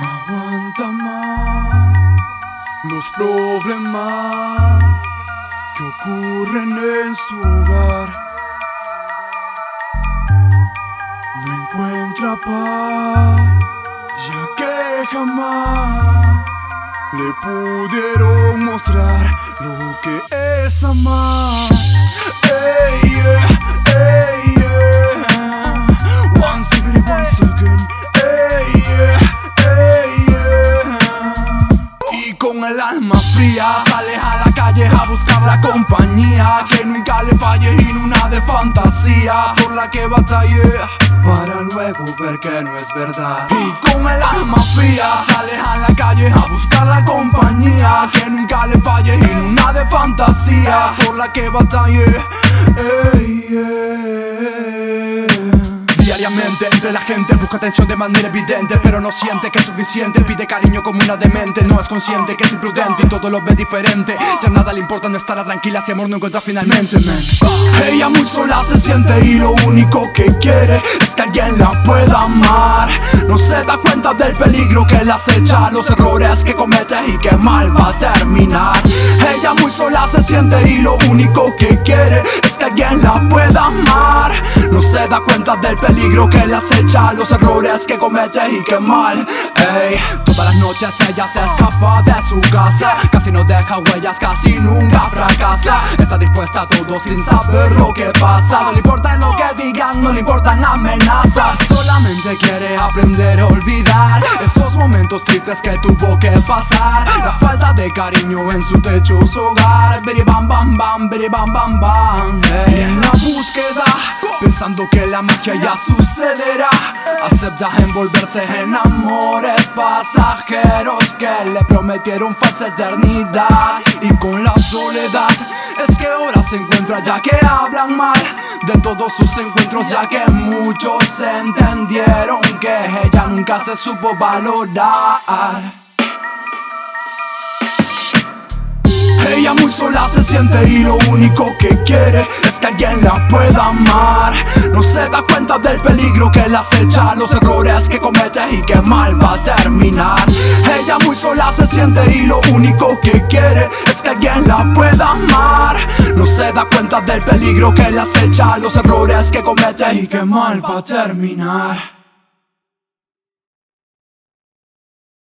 No aguanta más los problemas que ocurren en su hogar. No encuentra paz, ya que jamás le pudieron mostrar lo que es amar. Con el alma fría sales a la calle a buscar la compañía que nunca le falle y una de fantasía por la que batallé para luego ver que no es verdad. Y con el alma fría sales a la calle a buscar la compañía que nunca le falle y una de fantasía por la que batallé. Entre la gente busca atención de manera evidente Pero no siente que es suficiente Pide cariño como una demente No es consciente que es imprudente y todo lo ve diferente Ya nada le importa no estará tranquila si amor no encuentra finalmente. Ella muy sola se siente y lo único que quiere Es que alguien la pueda amar No se da cuenta del peligro que la acecha Los errores que comete y que mal va a terminar Ella muy sola se siente y lo único que quiere Es que alguien la pueda amar No se da cuenta del peligro que le acecha Los errores que comete y que mal. Ey, Todas las noches ella se escapa de su casa. Casi no deja huellas, casi nunca fracasa. Está dispuesta a todo sin saber lo que pasa. No le importa lo que digan, no le importan amenazas. Solamente quiere aprender a olvidar Esos momentos tristes que tuvo que pasar. La falta de cariño en su techo, su hogar. Biri bam bam bam, biri bam bam bam. En la búsqueda Pensando que la magia ya sucederá Acepta envolverse en amores pasajeros Que le prometieron falsa eternidad. Y con la soledad Es que ahora se encuentra ya que hablan mal De todos sus encuentros ya que muchos entendieron Que ella nunca se supo valorar Ella muy sola se siente y lo único que quiere es que alguien la pueda amar. No se da cuenta del peligro que la acecha, los errores que comete y que mal va a terminar. Ella muy sola se siente y lo único que quiere es que alguien la pueda amar. No se da cuenta del peligro que la acecha, los errores que comete y que mal va a terminar.